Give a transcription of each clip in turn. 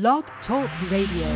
Blog Talk Radio.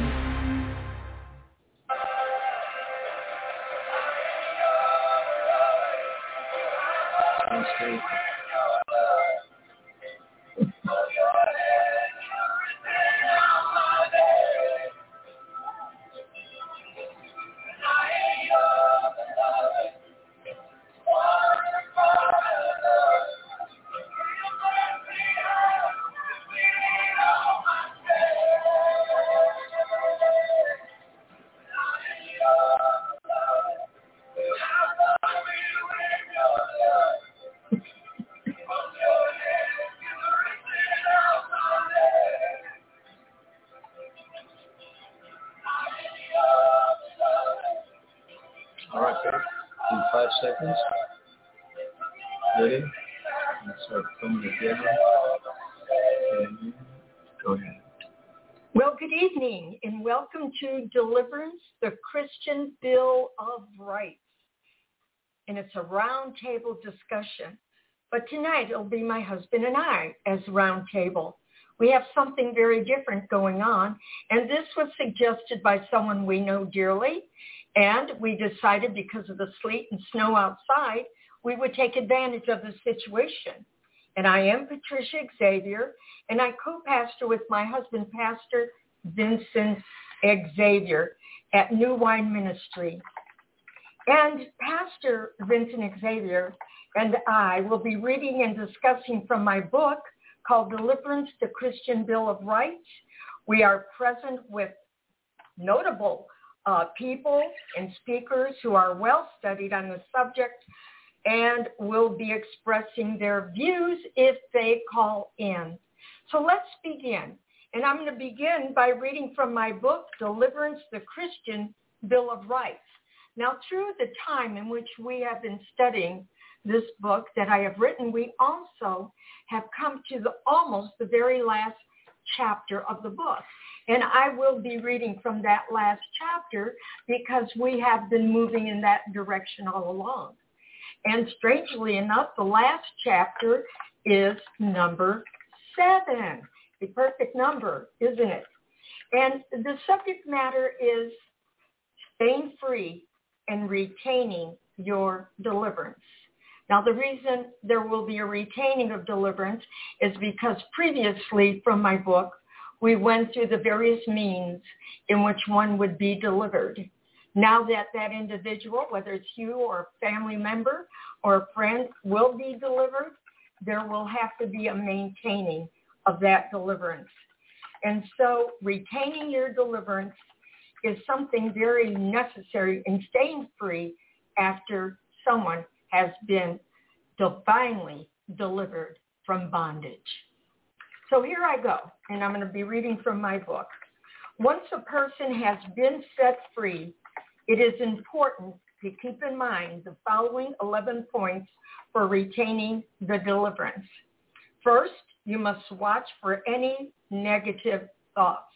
Seconds. Ready? Start go ahead. Well, good evening and welcome to Deliverance, the Christian Bill of Rights. And it's a roundtable discussion. But tonight it'll be my husband and I as roundtable. We have something very different going on, and this was suggested by someone we know dearly, and we decided because of the sleet and snow outside, we would take advantage of the situation. And I am Patricia Xavier, and I co-pastor with my husband, Pastor Vincent Xavier at New Wine Ministry. And Pastor Vincent Xavier and I will be reading and discussing from my book called Deliverance, the Christian Bill of Rights. We are present with notable uh, people and speakers who are well studied on the subject and will be expressing their views if they call in. So let's begin. And I'm going to begin by reading from my book, Deliverance, the Christian Bill of Rights. Now, through the time in which we have been studying this book that I have written, we also have come to the almost the very last chapter of the book. And I will be reading from that last chapter because we have been moving in that direction all along. And strangely enough, the last chapter is number seven, the perfect number, isn't it? And the subject matter is staying free and retaining your deliverance. Now, the reason there will be a retaining of deliverance is because previously from my book, we went through the various means in which one would be delivered. Now that that individual, whether it's you or a family member or a friend, will be delivered, there will have to be a maintaining of that deliverance. And so retaining your deliverance is something very necessary in staying free after someone has been divinely delivered from bondage. So here I go, and I'm going to be reading from my book. Once a person has been set free, it is important to keep in mind the following 11 points for retaining the deliverance. First, you must watch for any negative thoughts.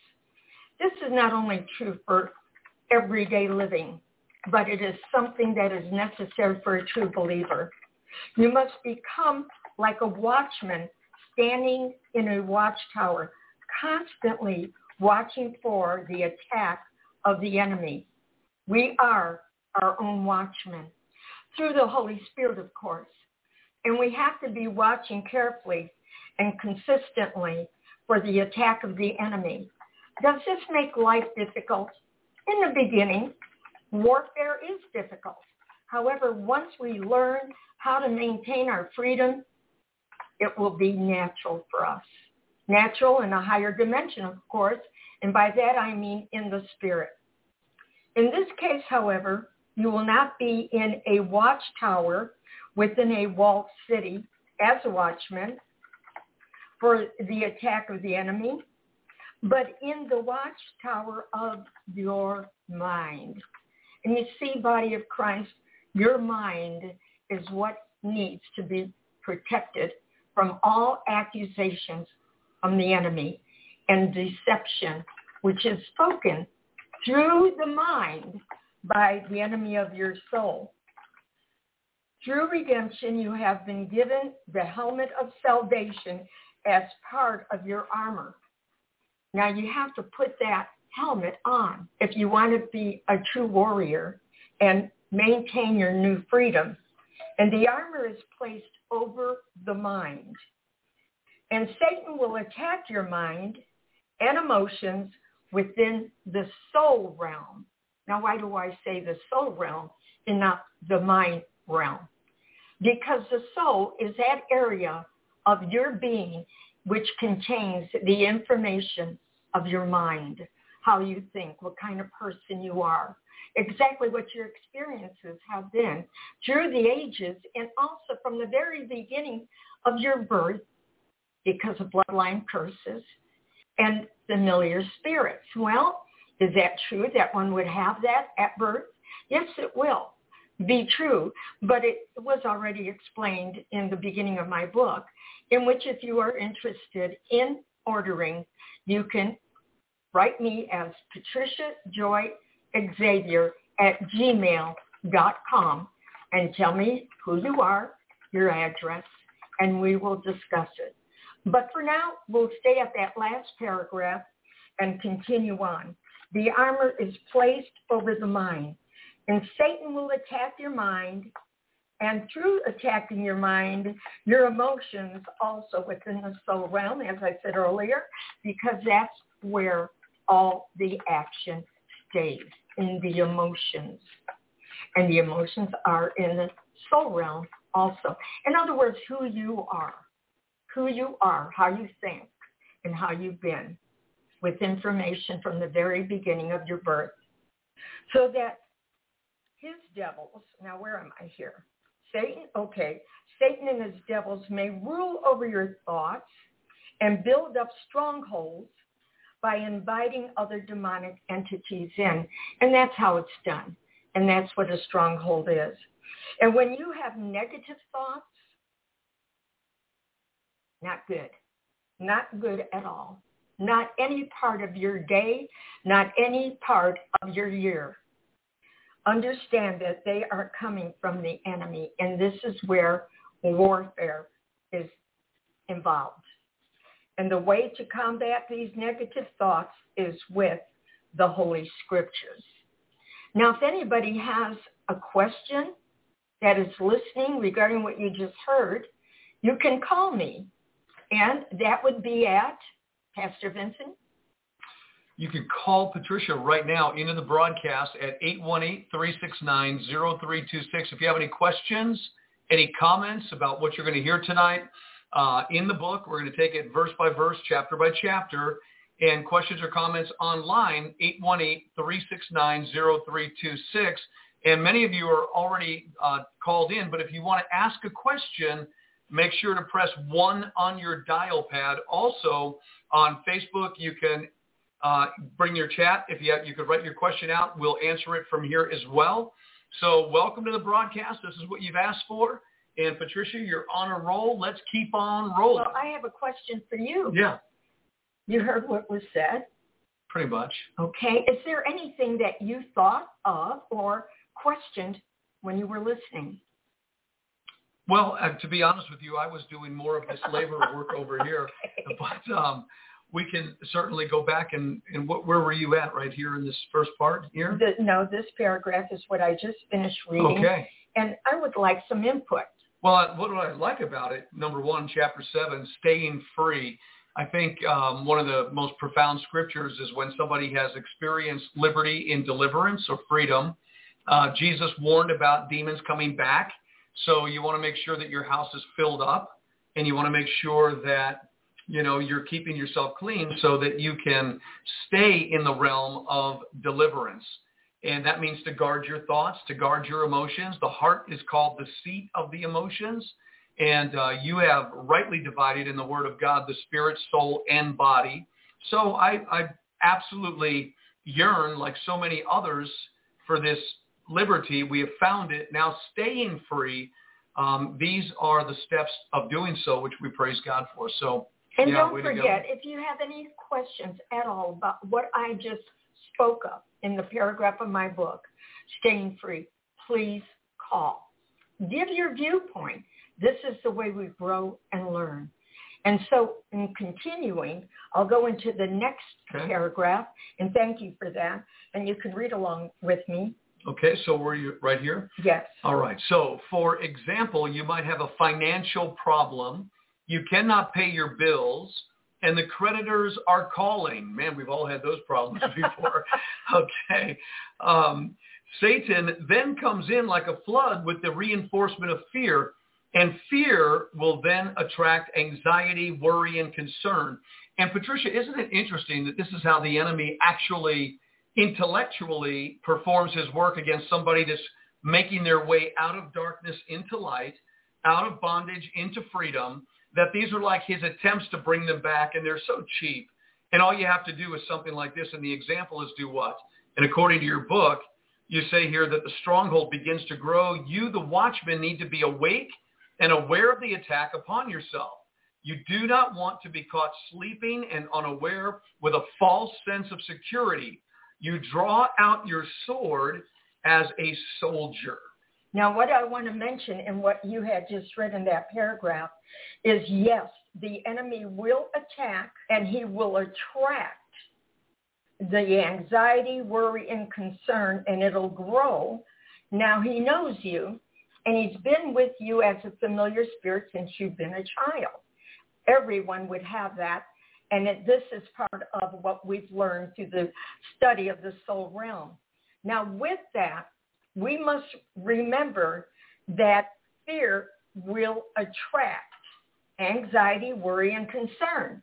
This is not only true for everyday living, but it is something that is necessary for a true believer. You must become like a watchman standing in a watchtower, constantly watching for the attack of the enemy. We are our own watchmen through the Holy Spirit, of course. And we have to be watching carefully and consistently for the attack of the enemy. Does this make life difficult? In the beginning, warfare is difficult. However, once we learn how to maintain our freedom, it will be natural for us. Natural in a higher dimension, of course, and by that I mean in the spirit. In this case, however, you will not be in a watchtower within a walled city as a watchman for the attack of the enemy, but in the watchtower of your mind. And you see, body of Christ, your mind is what needs to be protected from all accusations from the enemy and deception, which is spoken through the mind by the enemy of your soul. Through redemption, you have been given the helmet of salvation as part of your armor. Now you have to put that helmet on if you want to be a true warrior and maintain your new freedom. And the armor is placed over the mind. And Satan will attack your mind and emotions within the soul realm. Now, why do I say the soul realm and not the mind realm? Because the soul is that area of your being which contains the information of your mind, how you think, what kind of person you are, exactly what your experiences have been through the ages and also from the very beginning of your birth because of bloodline curses and familiar spirits. Well, is that true that one would have that at birth? Yes, it will be true, but it was already explained in the beginning of my book, in which if you are interested in ordering, you can write me as Patricia Joy Xavier at gmail.com and tell me who you are, your address, and we will discuss it. But for now, we'll stay at that last paragraph and continue on. The armor is placed over the mind, and Satan will attack your mind. And through attacking your mind, your emotions also within the soul realm, as I said earlier, because that's where all the action stays in the emotions. And the emotions are in the soul realm also. In other words, who you are, who you are, how you think, and how you've been with information from the very beginning of your birth. So that his devils, now where am I here? Satan, okay. Satan and his devils may rule over your thoughts and build up strongholds by inviting other demonic entities in. And that's how it's done. And that's what a stronghold is. And when you have negative thoughts, not good. Not good at all. Not any part of your day, not any part of your year. Understand that they are coming from the enemy, and this is where warfare is involved. And the way to combat these negative thoughts is with the Holy Scriptures. Now, if anybody has a question that is listening regarding what you just heard, you can call me. And that would be at, Pastor Vincent? You can call Patricia right now into the broadcast at 818-369-0326. If you have any questions, any comments about what you're going to hear tonight, uh, in the book. We're going to take it verse by verse, chapter by chapter. And questions or comments online, 818-369-0326. And many of you are already uh, called in, but if you want to ask a question, make sure to press 1 on your dial pad. Also, on Facebook, you can uh, bring your chat. If you, have, you could write your question out, we'll answer it from here as well. So welcome to the broadcast. This is what you've asked for. And Patricia, you're on a roll. Let's keep on rolling. Well, I have a question for you. Yeah. You heard what was said? Pretty much. Okay. Is there anything that you thought of or questioned when you were listening? Well, uh, to be honest with you, I was doing more of this labor work over here. But um, we can certainly go back and, and what, where were you at right here in this first part here? The, no, this paragraph is what I just finished reading. Okay. And I would like some input. Well, what do I like about it, number one, chapter seven, staying free. I think um, one of the most profound scriptures is when somebody has experienced liberty in deliverance or freedom. Uh, Jesus warned about demons coming back. So you want to make sure that your house is filled up and you want to make sure that you know you're keeping yourself clean so that you can stay in the realm of deliverance and that means to guard your thoughts, to guard your emotions. The heart is called the seat of the emotions. And uh, you have rightly divided in the Word of God the spirit, soul, and body. So I, I absolutely yearn, like so many others, for this liberty. We have found it. Now staying free, um, these are the steps of doing so, which we praise God for. So, and yeah, don't forget, if you have any questions at all about what I just spoke of, in the paragraph of my book, Staying Free, please call. Give your viewpoint. This is the way we grow and learn. And so in continuing, I'll go into the next Okay. paragraph, and thank you for that. And you can read along with me. Okay, so were you right here? Yes. All right. So, for example, you might have a financial problem. You cannot pay your bills, and the creditors are calling. Man, we've all had those problems before. okay. Um, Satan then comes in like a flood with the reinforcement of fear, and fear will then attract anxiety, worry, and concern. And Patricia, isn't it interesting that this is how the enemy actually intellectually performs his work against somebody that's making their way out of darkness into light, out of bondage into freedom, that these are like his attempts to bring them back, and they're so cheap. And all you have to do is something like this, and the example is do what? And according to your book, you say here that the stronghold begins to grow. You, the watchman, need to be awake and aware of the attack upon yourself. You do not want to be caught sleeping and unaware with a false sense of security. You draw out your sword as a soldier. Now, what I want to mention and what you had just read in that paragraph is yes, the enemy will attack and he will attract the anxiety, worry, and concern, and it'll grow. Now he knows you, and he's been with you as a familiar spirit since you've been a child. Everyone would have that, and it, this is part of what we've learned through the study of the soul realm. Now, with that, we must remember that fear will attract anxiety, worry, and concern.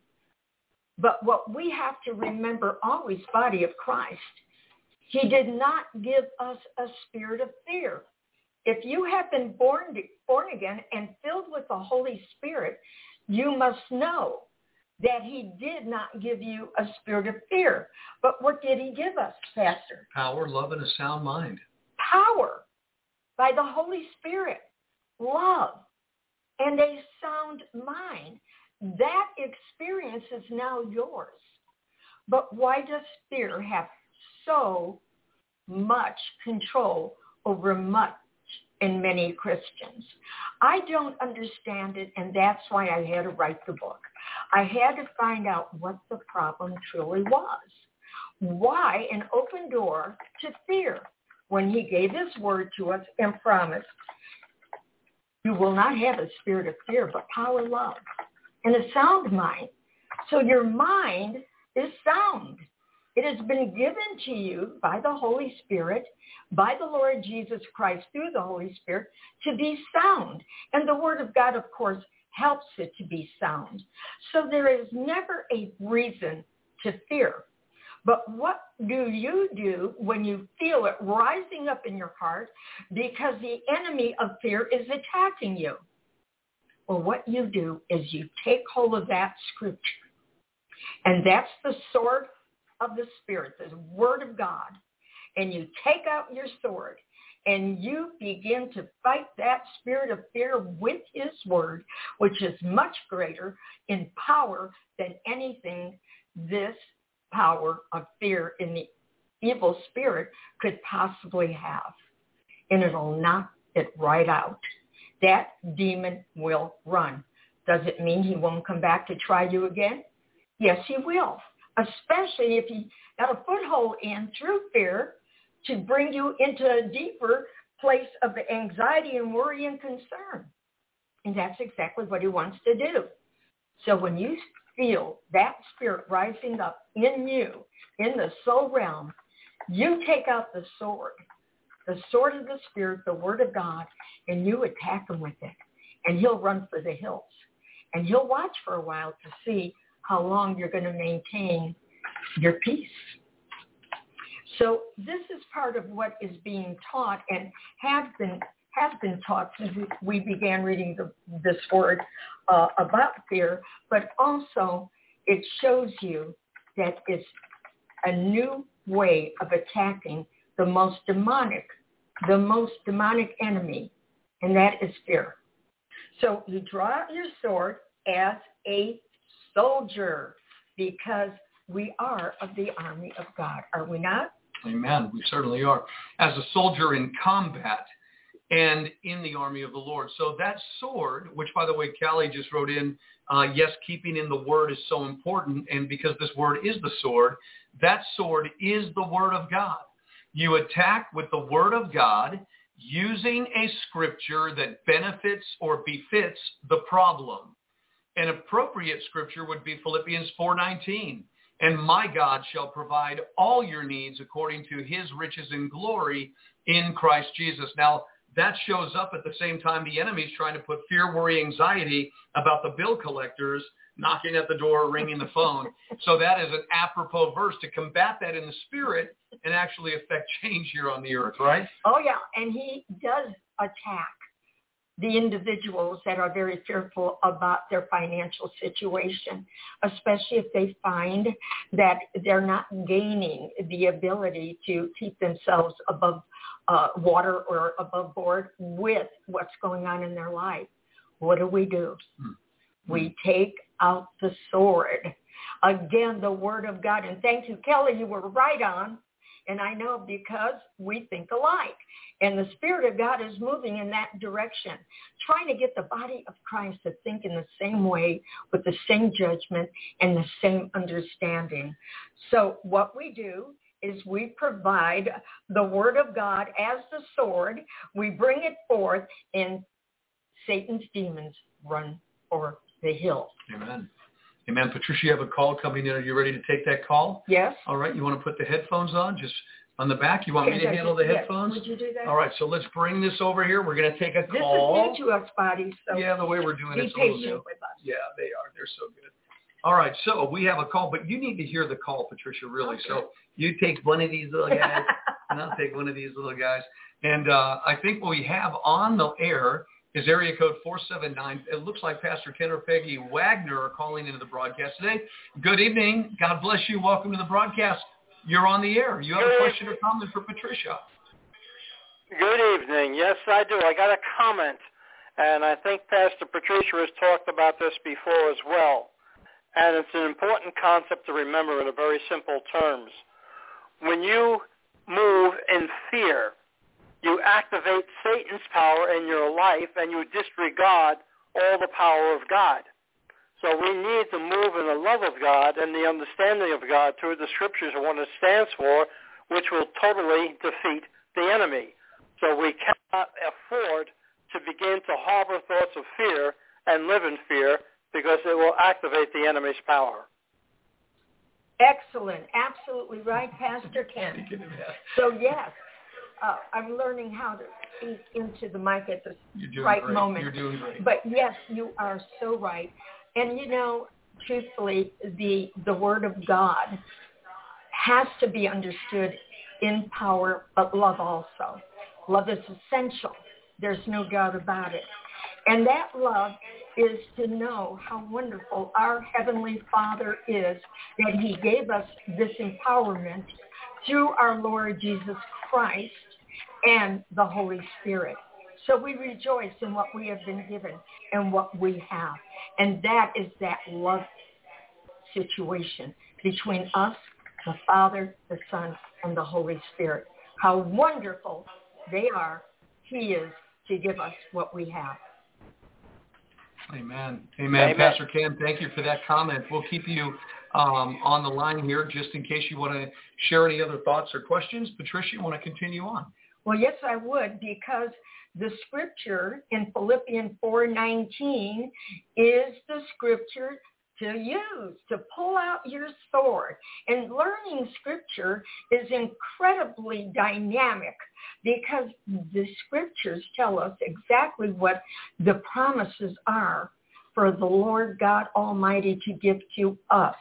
But what we have to remember always, body of Christ, he did not give us a spirit of fear. If you have been born, born again and filled with the Holy Spirit, you must know that he did not give you a spirit of fear. But what did he give us, Pastor? Power, love, and a sound mind. Power by the Holy Spirit, love, and a sound mind. That experience is now yours. But why does fear have so much control over much in many Christians? I don't understand it, and that's why I had to write the book. I had to find out what the problem truly was. Why an open door to fear when he gave his word to us and promised, you will not have a spirit of fear, but power, love, and a sound mind. So your mind is sound. It has been given to you by the Holy Spirit, by the Lord Jesus Christ through the Holy Spirit to be sound. And the Word of God, of course, helps it to be sound. So there is never a reason to fear. But what do you do when you feel it rising up in your heart because the enemy of fear is attacking you? Well, what you do is you take hold of that scripture. And that's the sword of the Spirit, the Word of God. And you take out your sword and you begin to fight that spirit of fear with his word, which is much greater in power than anything this power of fear in the evil spirit could possibly have. And it'll knock it right out. That demon will run. Does it mean he won't come back to try you again? Yes, he will, especially if he got a foothold in through fear to bring you into a deeper place of anxiety and worry and concern. And that's exactly what he wants to do. So when you feel that spirit rising up in you, in the soul realm, you take out the sword, the sword of the spirit, the word of God, and you attack him with it. And he'll run for the hills. And he'll watch for a while to see how long you're going to maintain your peace. So this is part of what is being taught and has been has been taught since we began reading the, this word uh, about fear, but also it shows you that it's a new way of attacking the most demonic, the most demonic enemy, and that is fear. So you draw out your sword as a soldier because we are of the army of God, are we not? Amen. We certainly are. As a soldier in combat, and in the army of the Lord. So that sword, which by the way, Callie just wrote in, uh, yes, keeping in the word is so important. And because this word is the sword, that sword is the word of God. You attack with the word of God using a scripture that benefits or befits the problem. An appropriate scripture would be Philippians 4.19. And my God shall provide all your needs according to his riches and glory in Christ Jesus. Now, that shows up at the same time the enemy's trying to put fear, worry, anxiety about the bill collectors knocking at the door, ringing the phone. so that is an apropos verse to combat that in the spirit and actually affect change here on the earth, right? Oh yeah, and he does attack the individuals that are very fearful about their financial situation, especially if they find that they're not gaining the ability to keep themselves above uh, water or above board with what's going on in their life. What do we do? Hmm. We take out the sword. Again, the word of God. And thank you, Kelly, you were right on. And I know because we think alike. And the Spirit of God is moving in that direction, trying to get the body of Christ to think in the same way with the same judgment and the same understanding. So what we do is we provide the word of God as the sword. We bring it forth and Satan's demons run for the hill. Amen. Amen. Patricia, you have a call coming in. Are you ready to take that call? Yes. All right. You want to put the headphones on? Just on the back. You want me to handle the headphones? Would you do that? All right, so let's bring this over here. We're going to take a call. This is new to us, body. So yeah, the way we're doing it, it's a little new. Yeah, they are. They're so good. All right, so we have a call, but you need to hear the call, Patricia, really. Okay. So you take one of these little guys, and I'll take one of these little guys. And uh, I think what we have on the air is area code 479. It looks like Pastor Ken or Peggy Wagner are calling into the broadcast today. Good evening. God bless you. Welcome to the broadcast. You're on the air. You have Good a question evening. or comment for Patricia. Good evening. Yes, I do. I got a comment, and I think Pastor Patricia has talked about this before as well. And it's an important concept to remember in very simple terms. When you move in fear, you activate Satan's power in your life and you disregard all the power of God. So we need to move in the love of God and the understanding of God through the scriptures and what it stands for, which will totally defeat the enemy. So we cannot afford to begin to harbor thoughts of fear and live in fear because it will activate the enemy's power. Excellent. Absolutely right, Pastor Ken. So yes, uh, I'm learning how to speak into the mic at the right great. moment. You're doing great. But yes, you are so right. And you know, truthfully, the the word of God has to be understood in power, but love also. Love is essential. There's no doubt about it. And that love is to know how wonderful our Heavenly Father is, that he gave us this empowerment through our Lord Jesus Christ and the Holy Spirit. So we rejoice in what we have been given and what we have. And that is that love situation between us, the Father, the Son, and the Holy Spirit. How wonderful they are, he is, to give us what we have. Amen. Amen. Amen. Pastor Ken, thank you for that comment. We'll keep you um, on the line here just in case you want to share any other thoughts or questions. Patricia, you want to continue on? Well, yes, I would because the scripture in Philippians 4.19 is the scripture to use, to pull out your sword. And learning scripture is incredibly dynamic because the scriptures tell us exactly what the promises are for the Lord God Almighty to give to us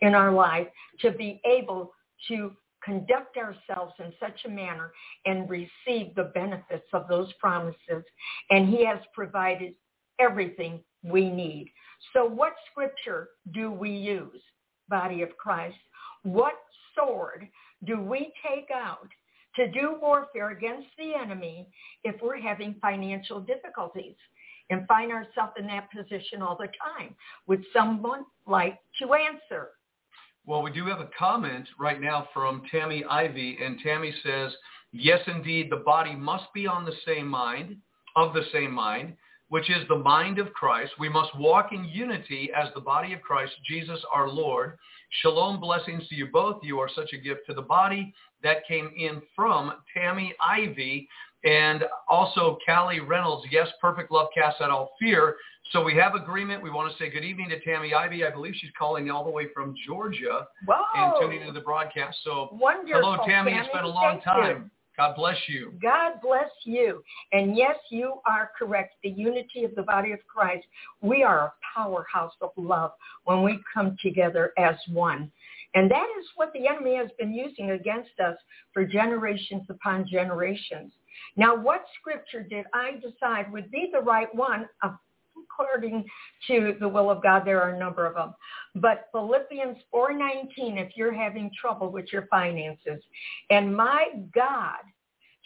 in our life to be able to conduct ourselves in such a manner and receive the benefits of those promises. And he has provided everything we need. So what scripture do we use, body of Christ? What sword do we take out to do warfare against the enemy if we're having financial difficulties and find ourselves in that position all the time? Would someone like to answer? Well, we do have a comment right now from Tammy Ivy, and Tammy says, Yes, indeed, the body must be on the same mind, of the same mind, which is the mind of Christ. We must walk in unity as the body of Christ, Jesus our Lord. Shalom, blessings to you both. You are such a gift to the body. That came in from Tammy Ivy and also Callie Reynolds. Yes, perfect love casts out all fear. So we have agreement. We want to say good evening to Tammy Ivy. I believe she's calling all the way from Georgia Whoa. and tuning into the broadcast. So Wonderful, hello, Tammy. Tammy. It's been a long Thank you. God bless you. God bless you. And yes, you are correct. The unity of the body of Christ. We are a powerhouse of love when we come together as one. And that is what the enemy has been using against us for generations upon generations. Now, what scripture did I decide would be the right one? According to the will of God, there are a number of them. But Philippians 4.19, if you're having trouble with your finances, and my God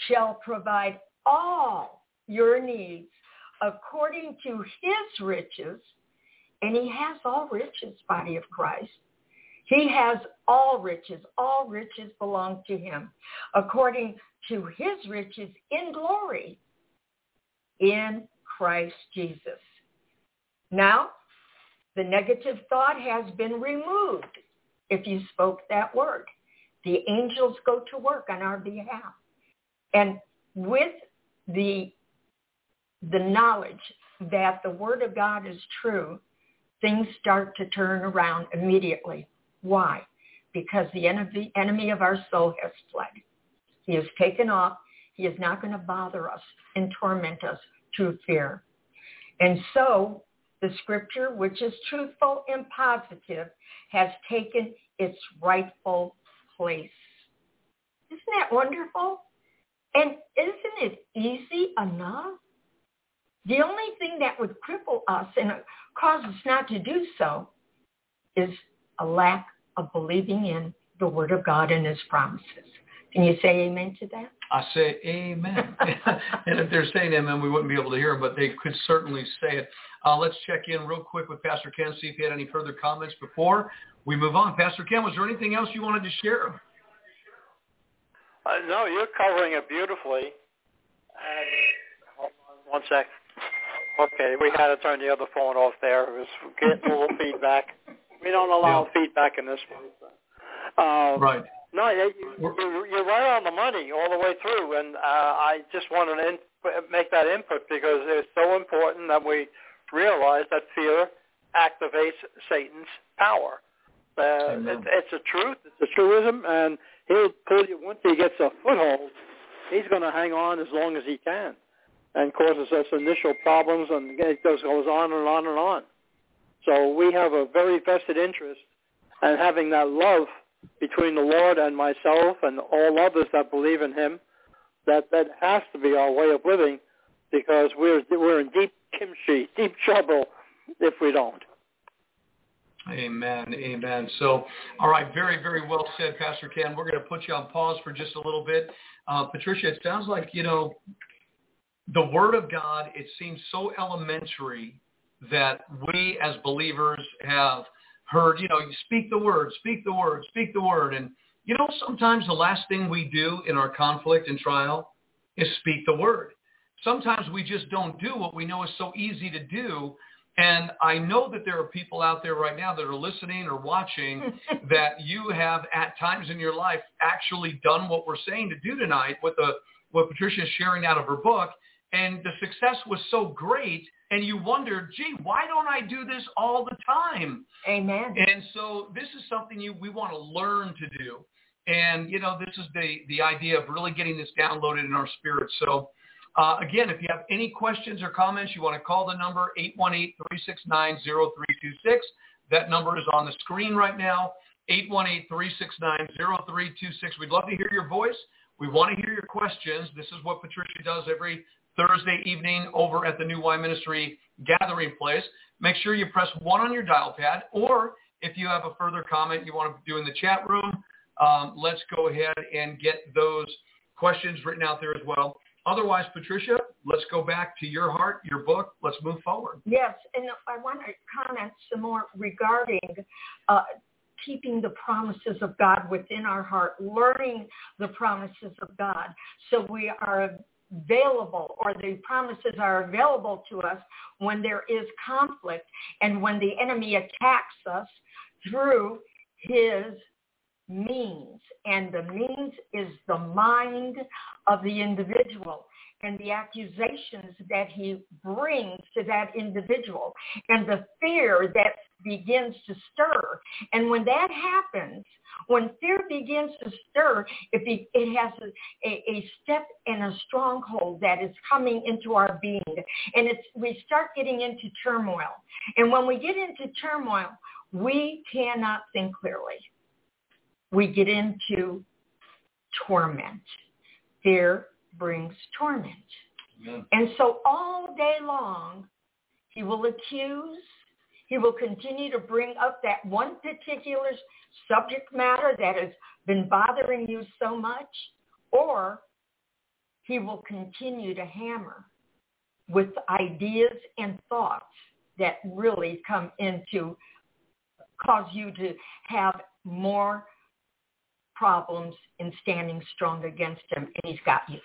shall provide all your needs according to his riches, and he has all riches, body of Christ. He has all riches. All riches belong to him according to his riches in glory in Christ Jesus. Now, the negative thought has been removed if you spoke that word. The angels go to work on our behalf. And with the, the knowledge that the word of God is true, things start to turn around immediately. Why? Because the enemy, enemy of our soul has fled. He has taken off. He is not going to bother us and torment us through fear. And so the scripture, which is truthful and positive, has taken its rightful place. Isn't that wonderful? And isn't it easy enough? The only thing that would cripple us and cause us not to do so is a lack of believing in the word of God and his promises. Can you say amen to that? I say amen. and if they're saying amen, we wouldn't be able to hear them, but they could certainly say it. Uh, let's check in real quick with Pastor Ken, see if he had any further comments before we move on. Pastor Ken, was there anything else you wanted to share? Uh, no, you're covering it beautifully. And, hold on one sec. Okay, we had to turn the other phone off there. It was getting a little feedback. We don't allow Yeah. feedback in this one. Uh, Right. No, you, you, you're right on the money all the way through, and uh, I just wanted to in, make that input because it's so important that we realize that fear activates Satan's power. Uh, it, it's a truth, it's a truism, and he'll pull you once he gets a foothold. He's going to hang on as long as he can, and causes us initial problems, and it goes goes on and on and on. So we have a very vested interest in having that love between the Lord and myself and all others that believe in him, that that has to be our way of living because we're we're in deep kimchi, deep trouble if we don't. Amen. Amen. So, all right, very, very well said, Pastor Ken. We're going to put you on pause for just a little bit. Uh, Patricia, it sounds like, you know, the Word of God, it seems so elementary that we as believers have heard, you know, you speak the Word, speak the Word, speak the Word. And, you know, sometimes the last thing we do in our conflict and trial is speak the Word. Sometimes we just don't do what we know is so easy to do and I know that there are people out there right now that are listening or watching that you have at times in your life actually done what we're saying to do tonight with the what Patricia is sharing out of her book. And the success was so great. And you wondered, gee, why don't I do this all the time? Amen. And so this is something you we want to learn to do. And, you know, this is the, the idea of really getting this downloaded in our spirit. So uh, again, if you have any questions or comments, you want to call the number 818-369-0326. That number is on the screen right now, 818-369-0326. We'd love to hear your voice. We want to hear your questions. This is what Patricia does every Thursday evening over at the New Wine Ministry Gathering Place. Make sure you press 1 on your dial pad, or if you have a further comment you want to do in the chat room, um, let's go ahead and get those questions written out there as well. Otherwise, Patricia, let's go back to your heart, your book. Let's move forward. Yes, and I want to comment some more regarding uh, keeping the promises of God within our heart, learning the promises of God so we are available or the promises are available to us when there is conflict and when the enemy attacks us through his means. And the means is the mind of the individual and the accusations that he brings to that individual and the fear that begins to stir. And when that happens, when fear begins to stir, it, be, it has a, a, a step and a stronghold that is coming into our being. And it's, we start getting into turmoil. And when we get into turmoil, we cannot think clearly. We get into torment. Fear brings torment. And so all day long, he will accuse. He will continue to bring up that one particular subject matter that has been bothering you so much, or he will continue to hammer with ideas and thoughts that really come into cause you to have more problems in standing strong against him, and he's got you.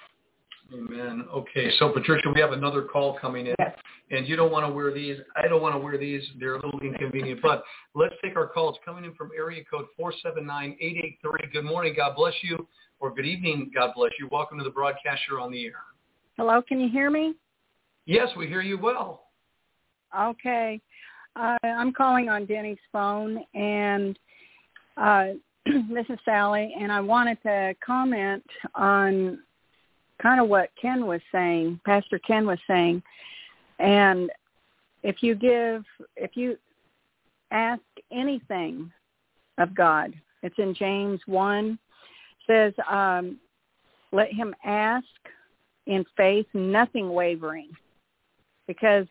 Amen. Okay, so Patricia, we have another call coming in, yes. and you don't want to wear these. I don't want to wear these. They're a little inconvenient, but let's take our calls coming in from area code 479-883. Good morning. God bless you. Or good evening. God bless you. Welcome to the broadcast. You're on the air. Hello, can you hear me? Yes, we hear you well. Okay. Uh, I'm calling on Denny's phone, and uh, this is Sally, and I wanted to comment on kind of what Ken was saying, Pastor Ken was saying. And if you give, if you ask anything of God, it's in James 1, says, um, let him ask in faith, nothing wavering, because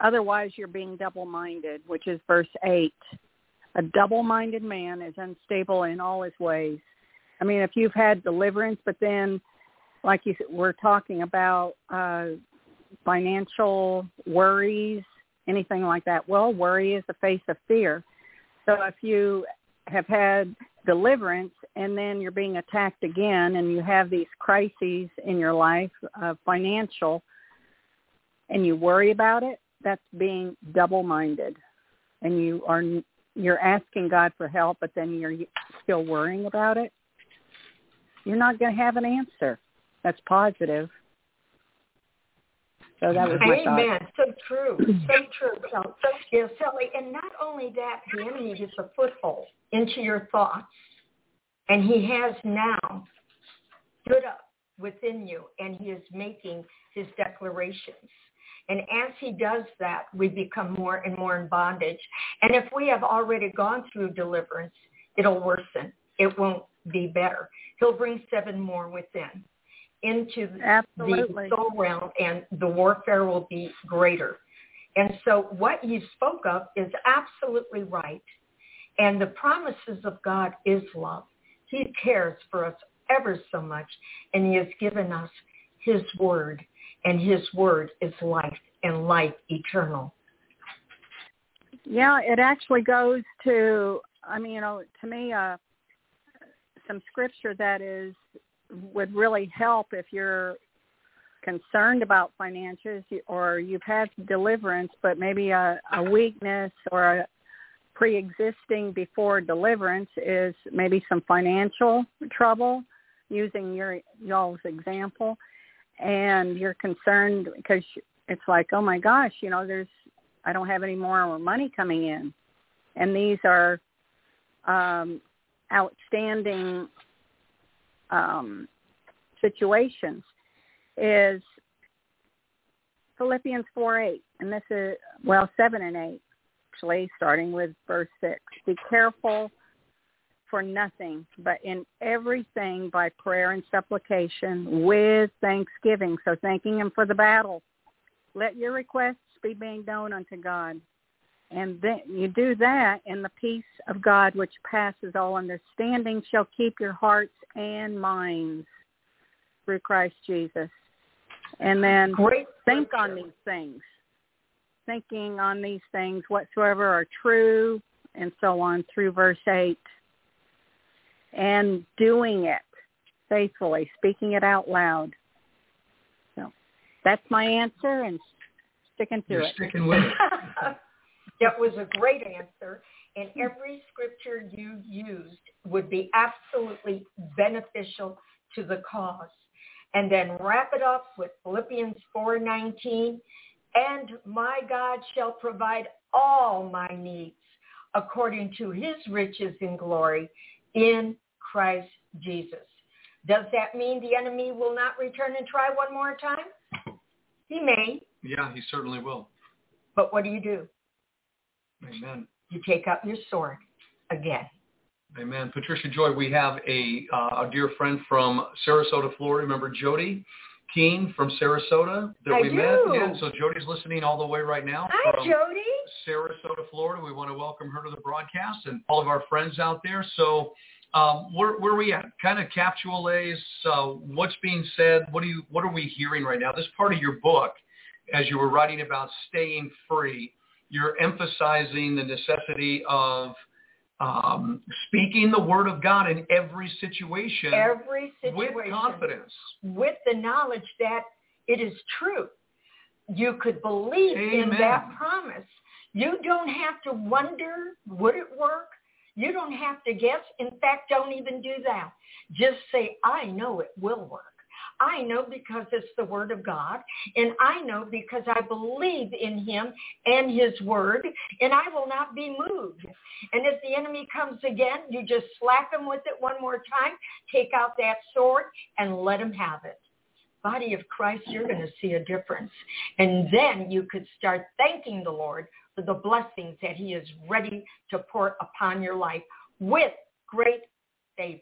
otherwise you're being double-minded, which is verse 8. A double-minded man is unstable in all his ways. I mean, if you've had deliverance, but then like you we're talking about uh, financial worries, anything like that. Well, worry is the face of fear. So if you have had deliverance and then you're being attacked again and you have these crises in your life, uh, financial, and you worry about it, that's being double-minded. And you are you're asking God for help, but then you're still worrying about it. You're not going to have an answer that's positive. So that was my Amen. Thought. So true. So true. So, so yeah, Sally. And not only that, the enemy gets a foothold into your thoughts, and he has now stood up within you, and he is making his declarations. And as he does that, we become more and more in bondage. And if we have already gone through deliverance, it'll worsen. It won't be better. He'll bring seven more within into Absolutely. the soul realm and the warfare will be greater. And so what you spoke of is absolutely right. And the promises of God is love. He cares for us ever so much. And he has given us his word. And his word is life and life eternal. Yeah, it actually goes to, I mean, you know, to me, uh, some scripture that is would really help if you're concerned about finances or you've had deliverance but maybe a, a weakness or a pre-existing before deliverance is maybe some financial trouble using your y'all's example and you're concerned because it's like oh my gosh you know there's i don't have any more money coming in. And these are um outstanding um, situations is Philippians 4, 8, and this is, well, 7 and 8, actually, starting with verse 6. Be careful for nothing, but in everything by prayer and supplication with thanksgiving. So thanking him for the battle. Let your requests be made known unto God. And then you do that, and the peace of God, which passes all understanding, shall keep your hearts and minds through Christ Jesus. And then Great think scripture. on these things. Thinking on these things whatsoever are true, and so on through verse 8 and doing it faithfully, speaking it out loud. So that's my answer and sticking to You're it. sticking with it. that was a great answer. And every scripture you used would be absolutely beneficial to the cause. And then wrap it up with Philippians 4.19. And my God shall provide all my needs according to his riches in glory in Christ Jesus. Does that mean the enemy will not return and try one more time? He may, Yeah, he certainly will. but what do you do? Amen. You take out your sword again. Amen. Patricia Joy, we have a, uh, a dear friend from Sarasota, Florida. Remember Jody Keene from Sarasota that I we met? do. Yeah, so Jody's listening all the way right now Hi, from Jody. Sarasota, Florida. We want to welcome her to the broadcast and all of our friends out there. So um, where, where are we at? Kind of capsules, uh, what's being said? What, do you, what are we hearing right now? This part of your book, as you were writing about staying free, you're emphasizing the necessity of um, speaking the word of God in every situation Every with confidence. with the knowledge that it is true. You could believe in that promise. You don't have to wonder, would it work? You don't have to guess. In fact, don't even do that. Just say, I know it will work. I know because it's the word of God, and I know because I believe in him and his word, and I will not be moved. And if the enemy comes again, you just slap him with it one more time, take out that sword, and let him have it. Body of Christ, you're going to see a difference. And then you could start thanking the Lord for the blessings that he is ready to pour upon your life with great favor.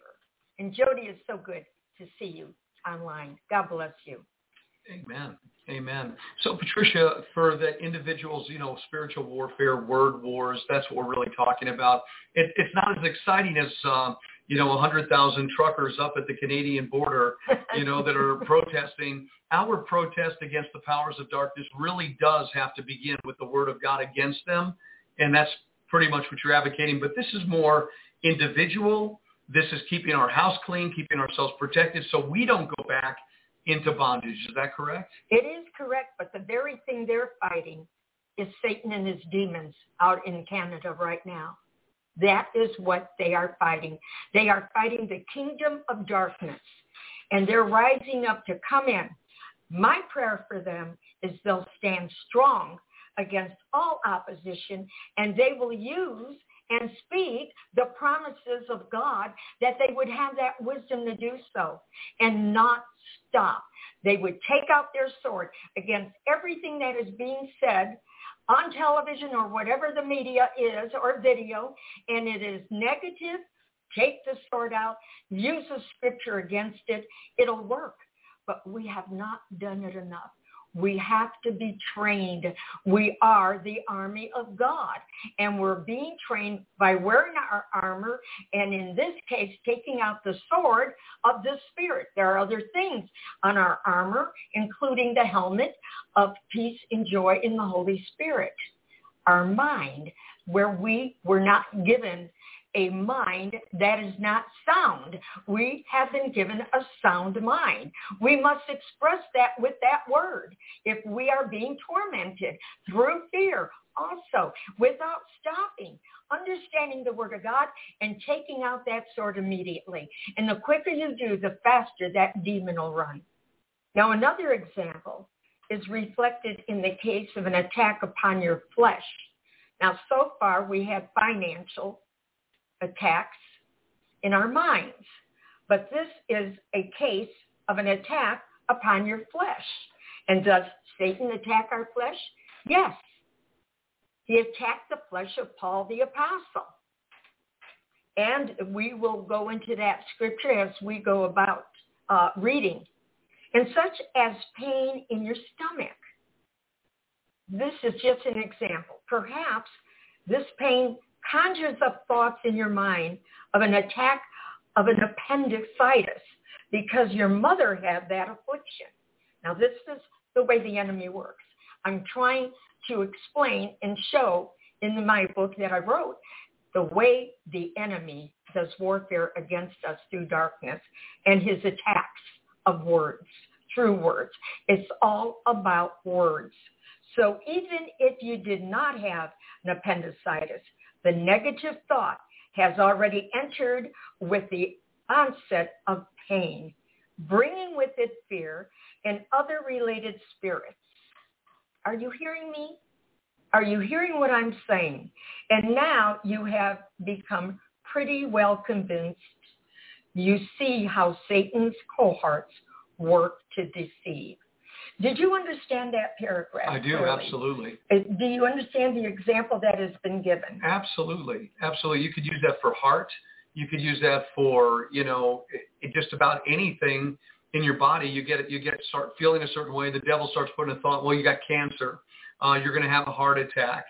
And Jody is so good to see you online. God bless you. Amen. Amen. So Patricia, for the individuals, you know, spiritual warfare, word wars, that's what we're really talking about. It, it's not as exciting as, uh, you know, 100,000 truckers up at the Canadian border, you know, that are protesting. Our protest against the powers of darkness really does have to begin with the word of God against them. And that's pretty much what you're advocating. But this is more individual. This is keeping our house clean, keeping ourselves protected so we don't go back into bondage. Is that correct? It is correct, but the very thing they're fighting is Satan and his demons out in Canada right now. That is what they are fighting. They are fighting the kingdom of darkness, and they're rising up to come in. My prayer for them is they'll stand strong against all opposition, and they will use and speak the promises of God that they would have that wisdom to do so and not stop. They would take out their sword against everything that is being said on television or whatever the media is or video, and it is negative, take the sword out, use a scripture against it. It'll work. But we have not done it enough. We have to be trained. We are the army of God, and we're being trained by wearing our armor, and in this case, taking out the sword of the Spirit. There are other things on our armor, including the helmet of peace and joy in the Holy Spirit. Our mind, where we were not given a mind that is not sound. We have been given a sound mind. We must express that with that word if we are being tormented through fear also without stopping, understanding the word of God and taking out that sword immediately. And the quicker you do, the faster that demon will run. Now another example is reflected in the case of an attack upon your flesh. Now so far we have financial attacks in our minds. But this is a case of an attack upon your flesh. And does Satan attack our flesh? Yes. He attacked the flesh of Paul the Apostle. And we will go into that scripture as we go about uh, reading. And such as pain in your stomach. This is just an example. Perhaps this pain conjures up thoughts in your mind of an attack of an appendicitis because your mother had that affliction. Now this is the way the enemy works. I'm trying to explain and show in my book that I wrote the way the enemy does warfare against us through darkness and his attacks of words, through words. It's all about words. So even if you did not have an appendicitis, the negative thought has already entered with the onset of pain, bringing with it fear and other related spirits. Are you hearing me? Are you hearing what I'm saying? And now you have become pretty well convinced. You see how Satan's cohorts work to deceive. Did you understand that paragraph? I do, clearly? absolutely. Do you understand the example that has been given? Absolutely. Absolutely. You could use that for heart. You could use that for, you know, it, just about anything in your body. You get it, you get start feeling a certain way. The devil starts putting a thought, well, you got cancer. Uh, you're going to have a heart attack.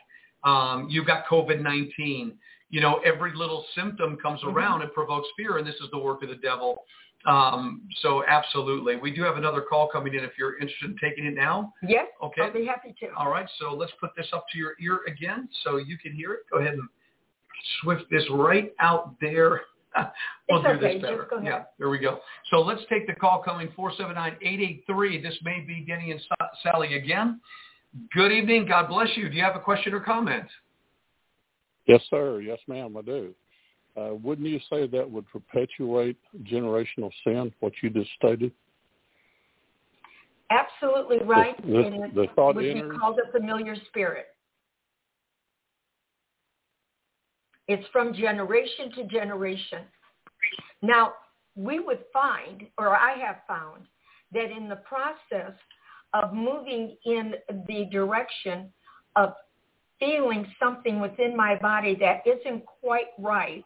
Um, you've got COVID-19. You know, every little symptom comes Mhm. around and provokes fear, and this is the work of the devil. Um, so absolutely. We do have another call coming in if you're interested in taking it now. Yes, Okay. I'll be happy to. All right, so let's put this up to your ear again so you can hear it. Go ahead and swift this right out there. we'll It's do okay, this just better. go ahead. Yeah, there we go. So let's take the call coming 479-883. This may be Denny and Sa- Sally again. Good evening. God bless you. Do you have a question or comment? Yes, sir. Yes, ma'am, I do. Uh, wouldn't you say that would perpetuate generational sin, what you just stated? Absolutely right. The- the- and it the thought would enters- be called a familiar spirit. It's from generation to generation. Now, we would find, or I have found, that in the process of moving in the direction of feeling something within my body that isn't quite right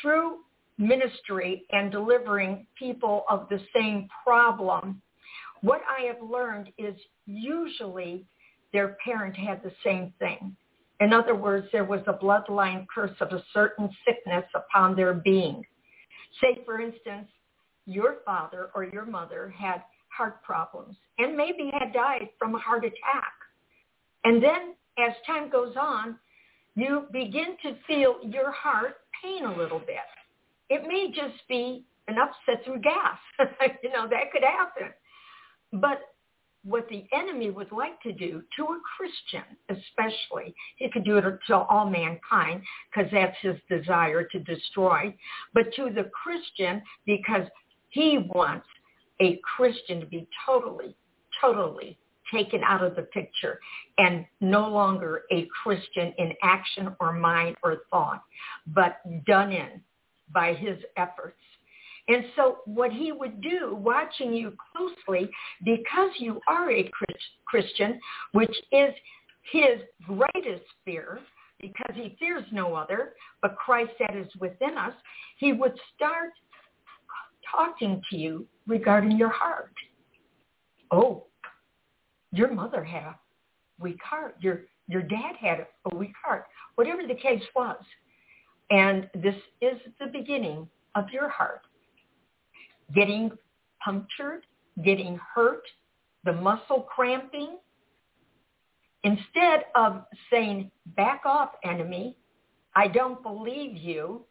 through ministry and delivering people of the same problem, what I have learned is usually their parent had the same thing. In other words, there was a bloodline curse of a certain sickness upon their being. Say, for instance, your father or your mother had heart problems and maybe had died from a heart attack. And then as time goes on, you begin to feel your heart pain a little bit. It may just be an upset through gas. you know, that could happen. But what the enemy would like to do to a Christian especially, he could do it to all mankind because that's his desire to destroy, but to the Christian because he wants a Christian to be totally, totally taken out of the picture and no longer a Christian in action or mind or thought, but done in by his efforts. And so what he would do, watching you closely, because you are a Christian, which is his greatest fear, because he fears no other, but Christ that is within us, he would start talking to you regarding your heart. Oh, your mother had a weak heart. Your your dad had a weak heart. Whatever the case was. And this is the beginning of your heart. Getting punctured, getting hurt, the muscle cramping. Instead of saying, back off, enemy, I don't believe you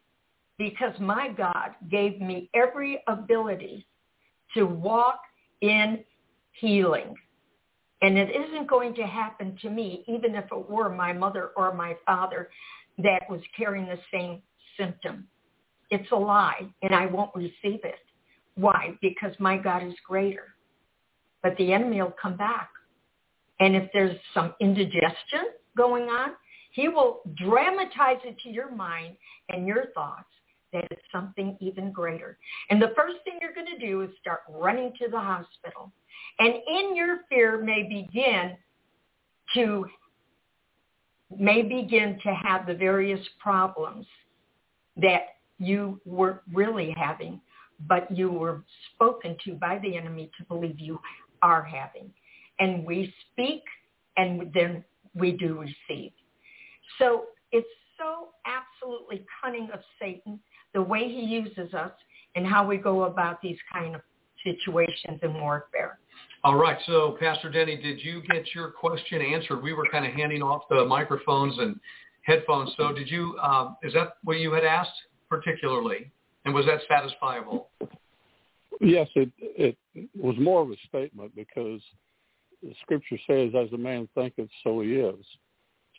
because my God gave me every ability to walk in healing. And it isn't going to happen to me, even if it were my mother or my father that was carrying the same symptom. It's a lie, and I won't receive it. Why? Because my God is greater. But the enemy will come back. And if there's some indigestion going on, he will dramatize it to your mind and your thoughts that it's something even greater. And the first thing you're going to do is start running to the hospital. And in your fear may begin to may begin to have the various problems that you were really having, but you were spoken to by the enemy to believe you are having. And we speak and then we do receive. So it's so absolutely cunning of Satan, the way he uses us and how we go about these kind of situations in warfare. All right. So, Pastor Denny, did you get your question answered? We were kind of handing off the microphones and headphones. So did you, uh, is that what you had asked particularly? And was that satisfiable? Yes, it, it was more of a statement because the scripture says, as a man thinketh, so he is.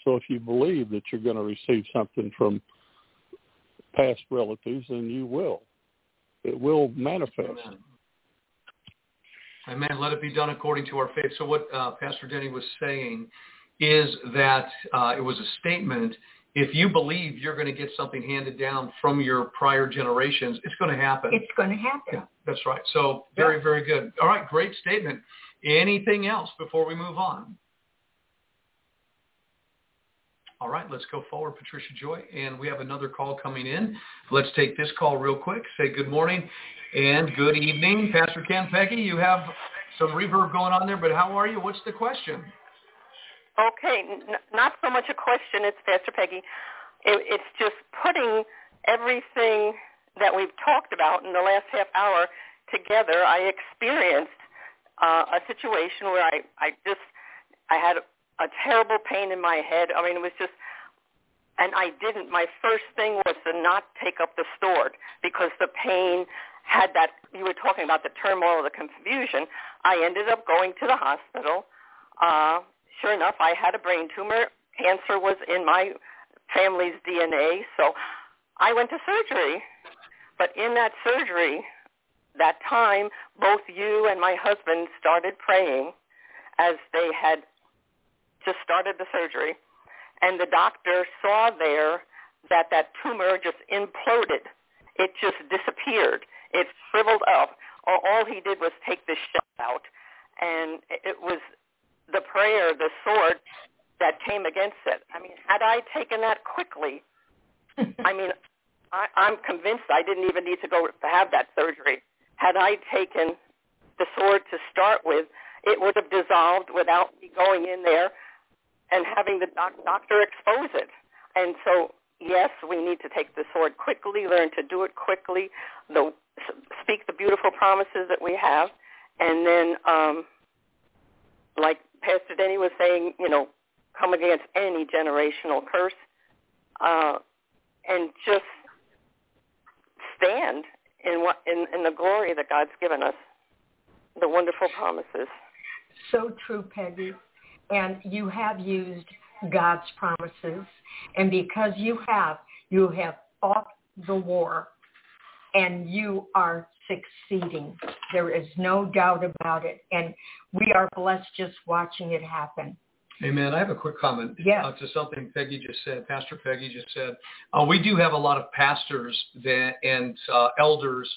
So if you believe that you're going to receive something from past relatives, then you will. It will manifest. Amen. Amen. Let it be done according to our faith. So what uh, Pastor Denny was saying is that uh, it was a statement. If you believe you're going to get something handed down from your prior generations, it's going to happen. It's going to happen. Yeah, that's right. So very, yeah. very good. All right, great statement. Anything else before we move on? All right, let's go forward, Patricia Joy. And we have another call coming in. Let's take this call real quick. Say good morning and good evening. Pastor Ken Peggy, you have some reverb going on there, but how are you? What's the question? Okay, N- not so much a question. It's Pastor Peggy. It, it's just putting everything that we've talked about in the last half hour together. I experienced uh, a situation where I, I just, I had a terrible pain in my head. I mean, it was just, and I didn't. My first thing was to not take up the sword because the pain had that, you were talking about the turmoil, the confusion. I ended up going to the hospital. Uh, sure enough, I had a brain tumor. Cancer was in my family's DNA. So I went to surgery. But in that surgery, that time, both you and my husband started praying as they had just started the surgery, and the doctor saw there that that tumor just imploded. It just disappeared. It shriveled up. All he did was take the shell out, and it was the prayer, the sword that came against it. I mean, had I taken that quickly, I mean, I, I'm convinced I didn't even need to go to have that surgery. Had I taken the sword to start with, it would have dissolved without me going in there and having the doc- doctor expose it. And so, yes, we need to take the sword quickly, learn to do it quickly, the, speak the beautiful promises that we have, and then, um, like Pastor Denny was saying, you know, come against any generational curse, uh, and just stand in what in, in the glory that God's given us, the wonderful promises. So true, Peggy and you have used God's promises. And because you have, you have fought the war and you are succeeding. There is no doubt about it. And we are blessed just watching it happen. Amen. I have a quick comment yes. uh, to something Peggy just said, Pastor Peggy just said. Uh, we do have a lot of pastors that, and uh, elders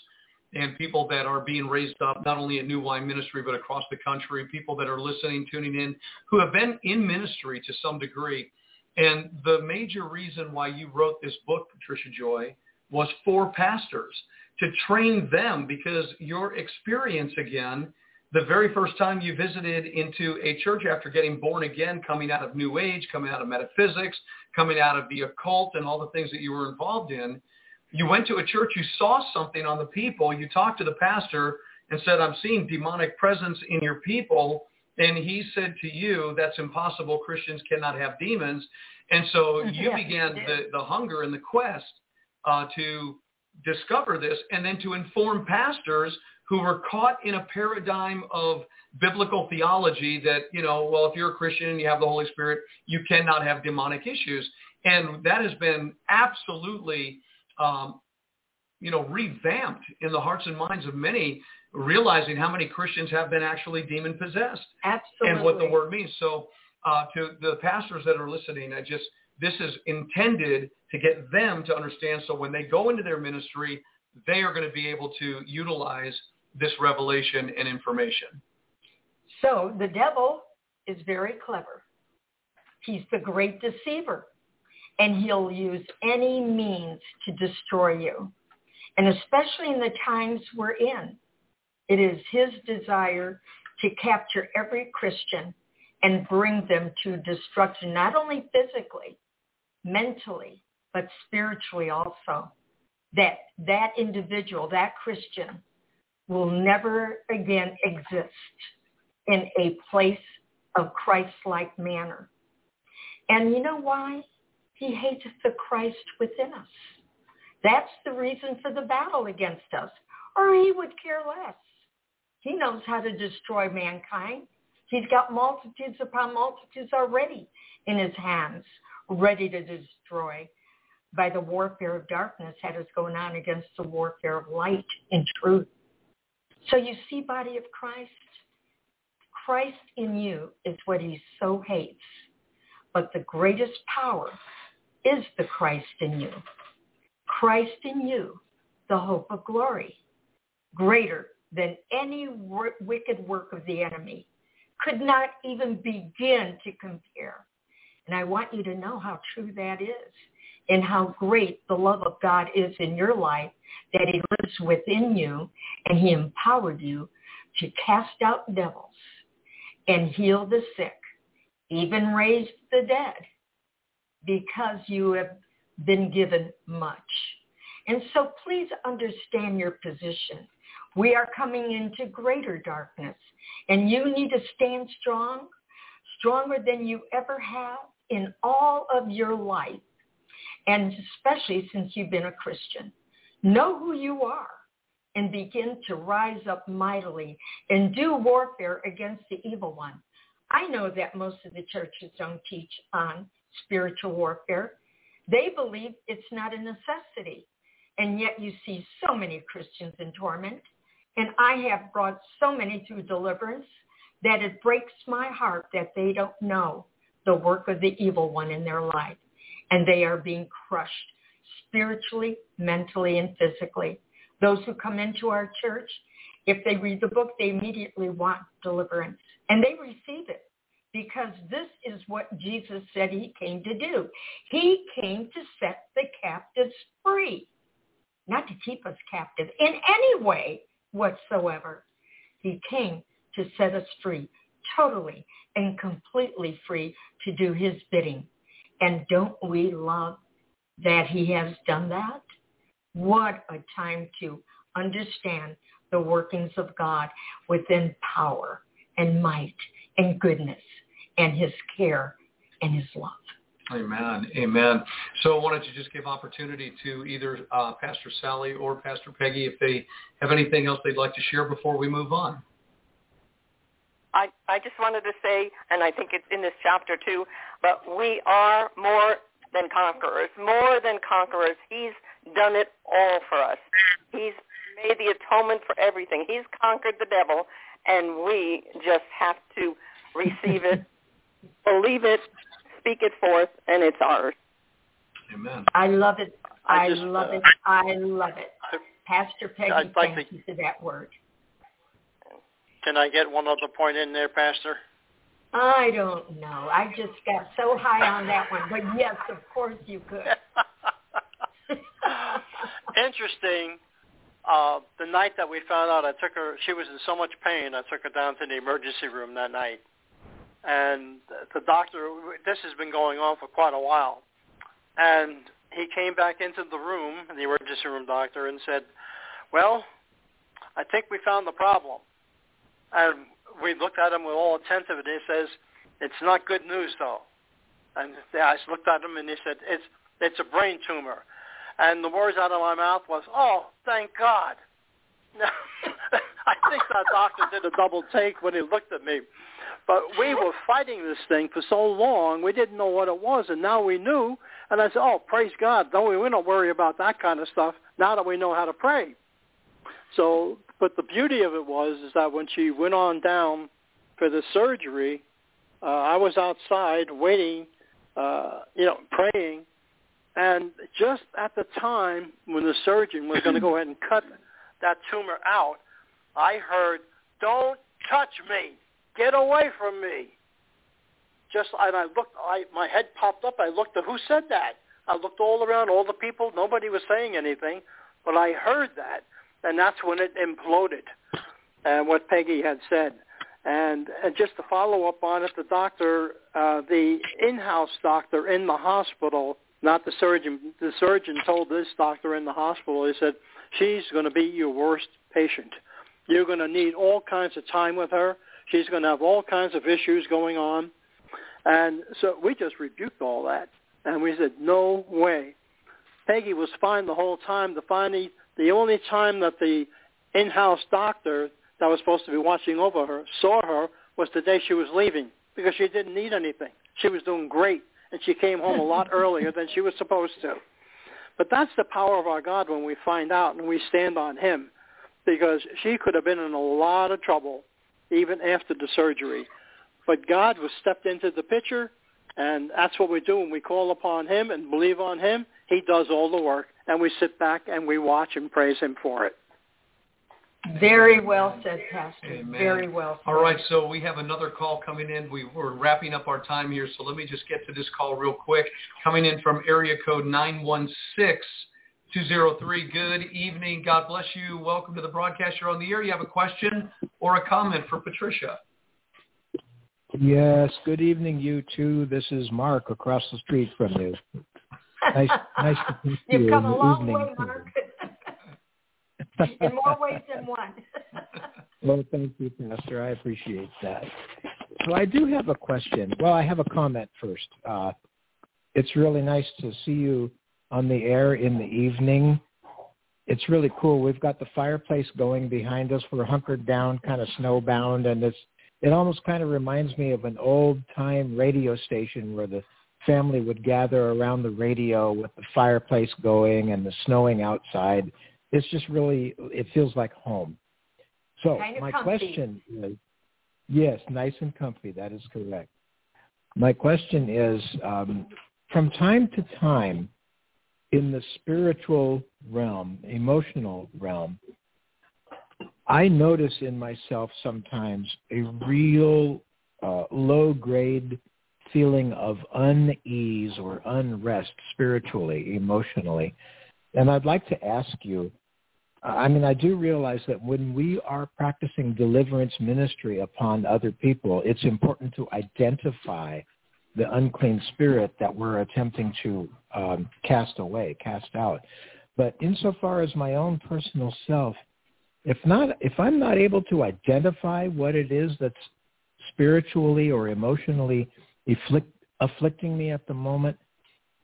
and people that are being raised up not only at New Wine Ministry but across the country, people that are listening, tuning in, who have been in ministry to some degree. And the major reason why you wrote this book, Patricia Joy, was for pastors to train them because your experience again, the very first time you visited into a church after getting born again, coming out of New Age, coming out of metaphysics, coming out of the occult and all the things that you were involved in, you went to a church, you saw something on the people, you talked to the pastor and said, I'm seeing demonic presence in your people. And he said to you, that's impossible. Christians cannot have demons. And so you yeah, began the, the hunger and the quest uh, to discover this and then to inform pastors who were caught in a paradigm of biblical theology that, you know, well, if you're a Christian and you have the Holy Spirit, you cannot have demonic issues. And that has been absolutely um, you know, revamped in the hearts and minds of many, realizing how many Christians have been actually demon possessed. Absolutely. And what the word means. So uh, to the pastors that are listening, I just, this is intended to get them to understand. So when they go into their ministry, they are going to be able to utilize this revelation and information. So the devil is very clever. He's the great deceiver and he'll use any means to destroy you. And especially in the times we're in, it is his desire to capture every Christian and bring them to destruction, not only physically, mentally, but spiritually also. That that individual, that Christian, will never again exist in a place of Christ-like manner. And you know why? He hates the Christ within us. That's the reason for the battle against us, or he would care less. He knows how to destroy mankind. He's got multitudes upon multitudes already in his hands, ready to destroy by the warfare of darkness that is going on against the warfare of light and truth. So you see, body of Christ, Christ in you is what he so hates. But the greatest power is the Christ in you. Christ in you, the hope of glory, greater than any wicked work of the enemy, could not even begin to compare. And I want you to know how true that is and how great the love of God is in your life, that he lives within you and he empowered you to cast out devils and heal the sick, even raise the dead, because you have been given much. And so please understand your position. We are coming into greater darkness, and you need to stand strong, stronger than you ever have in all of your life, and especially since you've been a Christian. Know who you are and begin to rise up mightily and do warfare against the evil one. I know that most of the churches don't teach on spiritual warfare. They believe it's not a necessity. And yet you see so many Christians in torment. And I have brought so many through deliverance that it breaks my heart that they don't know the work of the evil one in their life. And they are being crushed spiritually, mentally, and physically. Those who come into our church, if they read the book, they immediately want deliverance. And they receive it because this is what Jesus said he came to do. He came to set the captives free, not to keep us captive in any way whatsoever. He came to set us free, totally and completely free to do his bidding. And don't we love that he has done that? What a time to understand the workings of God within power and might and goodness and his care and his love. Amen. Amen. So I wanted to just give opportunity to either uh, Pastor Sally or Pastor Peggy if they have anything else they'd like to share before we move on. I, I just wanted to say, and I think it's in this chapter too, but we are more than conquerors, more than conquerors. He's done it all for us. He's made the atonement for everything. He's conquered the devil, and we just have to receive it, believe it, speak it forth, and it's ours. Amen. I love it. I, I just, love uh, it. I love it. Pastor Peggy, I'd like thank to- you for that word. Can I get one other point in there, Pastor? I don't know. I just got so high on that one. But yes, of course you could. Interesting. Uh, the night that we found out, I took her. She was in so much pain. I took her down to the emergency room that night, and the doctor. This has been going on for quite a while, and he came back into the room, the emergency room doctor, and said, "Well, I think we found the problem." And we looked at him with all attentive, and he says, "It's not good news, though." And I looked at him, and he said, "It's it's a brain tumor." And the words out of my mouth was, "Oh, thank God." I think that doctor did a double take when he looked at me. But we were fighting this thing for so long, we didn't know what it was, and now we knew. And I said, "Oh, praise God! Don't we? We don't worry about that kind of stuff now that we know how to pray." So, but the beauty of it was is that when she went on down for the surgery, uh, I was outside waiting, uh, you know, praying, and just at the time when the surgeon was going to go ahead and cut that tumor out, I heard, "Don't touch me! Get away from me!" Just and I looked, I my head popped up. I looked who said that. I looked all around, all the people. Nobody was saying anything, but I heard that, and that's when it imploded. And what Peggy had said, and, and just to follow up on it, the doctor, uh, the in-house doctor in the hospital, not the surgeon. The surgeon told this doctor in the hospital, he said, she's going to be your worst patient. You're going to need all kinds of time with her. She's going to have all kinds of issues going on. And so we just rebuked all that. And we said, no way. Peggy was fine the whole time. The finally, the only time that the in-house doctor that was supposed to be watching over her saw her was the day she was leaving because she didn't need anything. She was doing great, and she came home a lot earlier than she was supposed to. But that's the power of our God when we find out and we stand on him because she could have been in a lot of trouble even after the surgery. But God was stepped into the picture, and that's what we do when we call upon him and believe on him. He does all the work, and we sit back and we watch and praise him for it. Very well said, Pastor. Amen. Very well said. All right, so we have another call coming in. We, we're wrapping up our time here, so let me just get to this call real quick. Coming in from area code 916-203. Good evening. God bless you. Welcome to the broadcast. You're on the air. You have a question or a comment for Patricia? Yes. Good evening, you two. This is Mark across the street from you. Nice, nice to meet you. You've come in a long evening. way, Mark. in more ways than one. well, thank you, Pastor. I appreciate that. So I do have a question. Well, I have a comment first. Uh, it's really nice to see you on the air in the evening. It's really cool. We've got the fireplace going behind us. We're hunkered down, kind of snowbound, and it's it almost kind of reminds me of an old time radio station where the family would gather around the radio with the fireplace going and the snowing outside it's just really it feels like home. So kind of my comfy. question is, yes, nice and comfy. That is correct. My question is, um, from time to time, in the spiritual realm, emotional realm, I notice in myself sometimes a real uh, low grade feeling of unease or unrest spiritually, emotionally. And I'd like to ask you, I mean, I do realize that when we are practicing deliverance ministry upon other people, it's important to identify the unclean spirit that we're attempting to um, cast away, cast out. But insofar as my own personal self, if not, if I'm not able to identify what it is that's spiritually or emotionally afflict, afflicting me at the moment,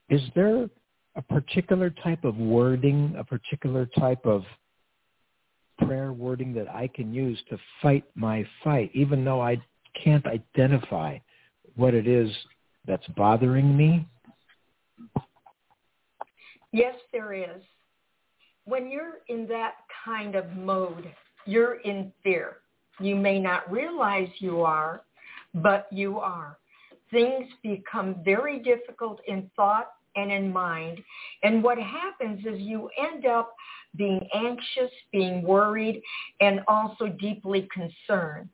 is there a particular type of wording, a particular type of prayer wording that I can use to fight my fight, even though I can't identify what it is that's bothering me? Yes, there is. When you're in that kind of mode, you're in fear. You may not realize you are, but you are. Things become very difficult in thought and in mind. And what happens is you end up being anxious, being worried, and also deeply concerned.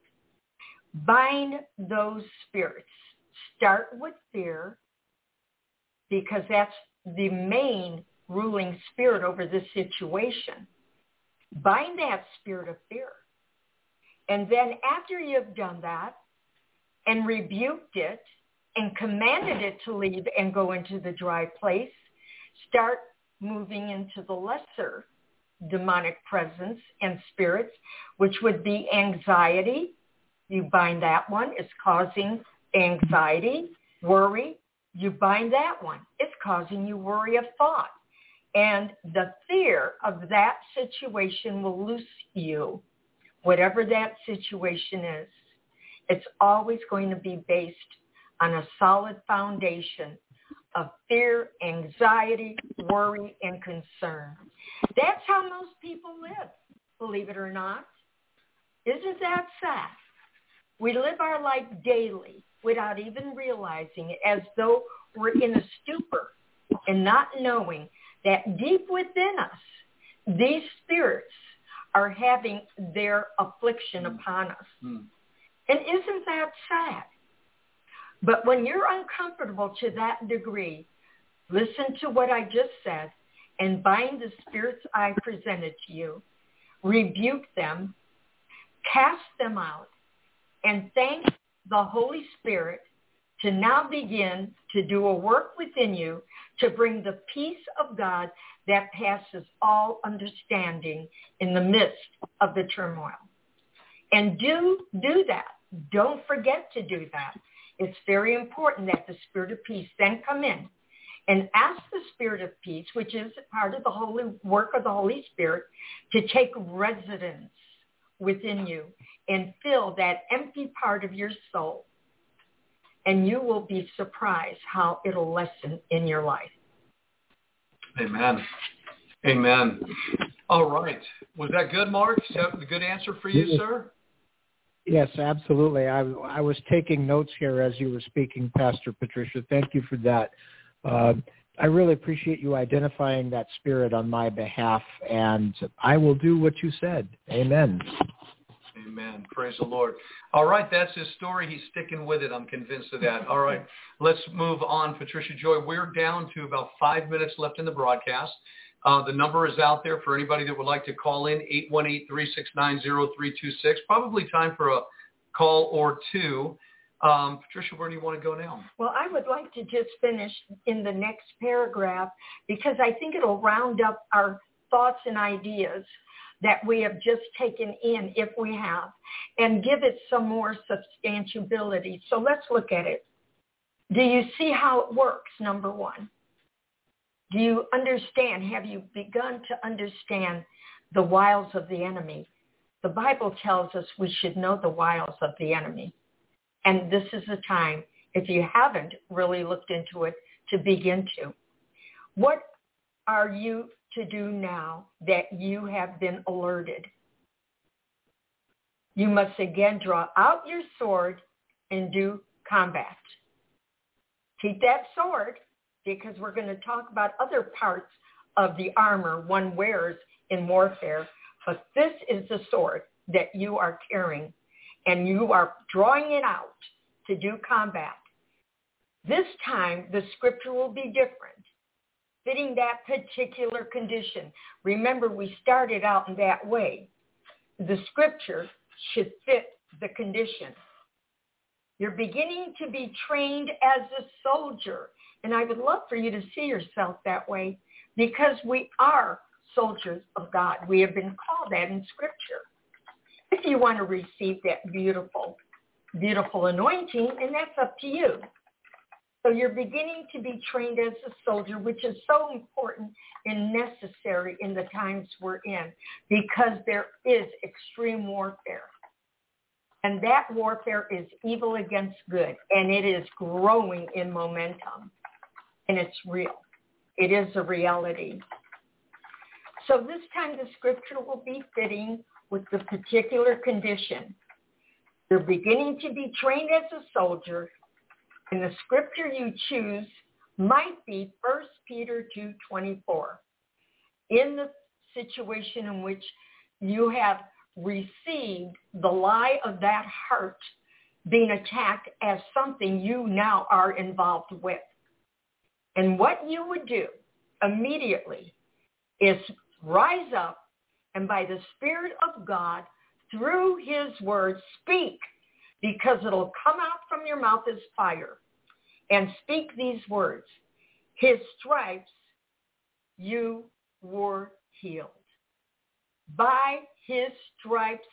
Bind those spirits. Start with fear because that's the main ruling spirit over this situation. Bind that spirit of fear. And then after you've done that and rebuked it and commanded it to leave and go into the dry place, start moving into the lesser demonic presence and spirits, which would be anxiety. You bind that one. It's causing anxiety, worry. You bind that one. It's causing you worry of thought. And the fear of that situation will loose you, whatever that situation is. It's always going to be based on a solid foundation of fear, anxiety, worry, and concern. That's how most people live, believe it or not. Isn't that sad? We live our life daily without even realizing it as though we're in a stupor and not knowing that deep within us, these spirits are having their affliction upon us. Hmm. And isn't that sad? But when you're uncomfortable to that degree, listen to what I just said and bind the spirits I presented to you, rebuke them, cast them out, and thank the Holy Spirit to now begin to do a work within you to bring the peace of God that passes all understanding in the midst of the turmoil. And do do that. Don't forget to do that. It's very important that the spirit of peace then come in and ask the Spirit of peace, which is part of the holy work of the Holy Spirit, to take residence within you and fill that empty part of your soul. And you will be surprised how it'll lessen in your life. Amen. Amen. All right. Was that good, Mark? Is that a good answer for you, sir? Yes, absolutely. I, I was taking notes here as you were speaking, Pastor Patricia. Thank you for that. Uh, I really appreciate you identifying that spirit on my behalf, and I will do what you said. Amen. Amen. Praise the Lord. All right, that's his story. He's sticking with it. I'm convinced of that. All right, let's move on. Patricia Joy, we're down to about five minutes left in the broadcast. Uh, the number is out there for anybody that would like to call in, 818-369-0326. Probably time for a call or two. Um, Patricia, where do you want to go now? Well, I would like to just finish in the next paragraph because I think it'll round up our thoughts and ideas that we have just taken in, if we have, and give it some more substantiability. So let's look at it. Do you see how it works, number one? Do you understand? Have you begun to understand the wiles of the enemy? The Bible tells us we should know the wiles of the enemy. And this is the time, if you haven't really looked into it, to begin to. What are you to do now that you have been alerted? You must again draw out your sword and do combat. Keep that sword because we're going to talk about other parts of the armor one wears in warfare. But this is the sword that you are carrying and you are drawing it out to do combat. This time the scripture will be different, fitting that particular condition. Remember, we started out in that way. The scripture should fit the condition. You're beginning to be trained as a soldier. And I would love for you to see yourself that way because we are soldiers of God. We have been called that in Scripture. If you want to receive that beautiful, beautiful anointing, and that's up to you. So you're beginning to be trained as a soldier, which is so important and necessary in the times we're in because there is extreme warfare. And that warfare is evil against good, and it is growing in momentum and it's real. It is a reality. So this time the scripture will be fitting with the particular condition. You're beginning to be trained as a soldier, and the scripture you choose might be 1 Peter 2.24. In the situation in which you have received the lie of that heart being attacked as something you now are involved with. And what you would do immediately is rise up and by the Spirit of God, through his word, speak because it'll come out from your mouth as fire. And speak these words. His stripes, you were healed. By his stripes,